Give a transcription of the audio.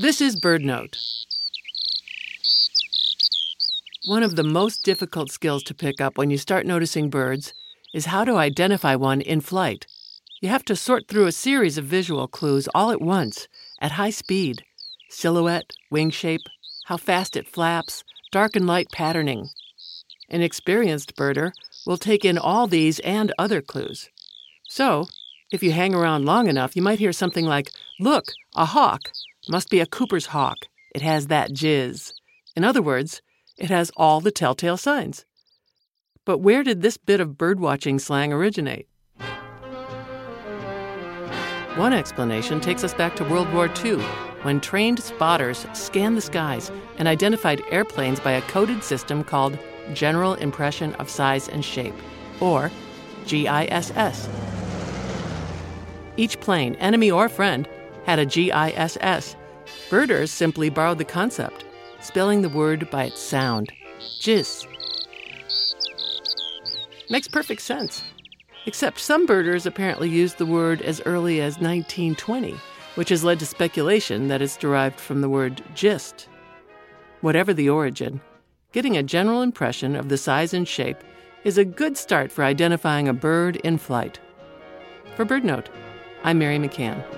This is BirdNote. One of the most difficult skills to pick up when you start noticing birds is how to identify one in flight. You have to sort through a series of visual clues all at once, at high speed silhouette, wing shape, how fast it flaps, dark and light patterning. An experienced birder will take in all these and other clues. So, if you hang around long enough, you might hear something like, Look, a hawk. Must be a Cooper's hawk. It has that jizz. In other words, it has all the telltale signs. But where did this bit of birdwatching slang originate? One explanation takes us back to World War II, when trained spotters scanned the skies and identified airplanes by a coded system called General Impression of Size and Shape, or GISS. Each plane, enemy or friend, had a GISS. Birders simply borrowed the concept, spelling the word by its sound JIS. Makes perfect sense. Except some birders apparently used the word as early as 1920, which has led to speculation that it's derived from the word gist. Whatever the origin, getting a general impression of the size and shape is a good start for identifying a bird in flight. For BirdNote, I'm Mary McCann.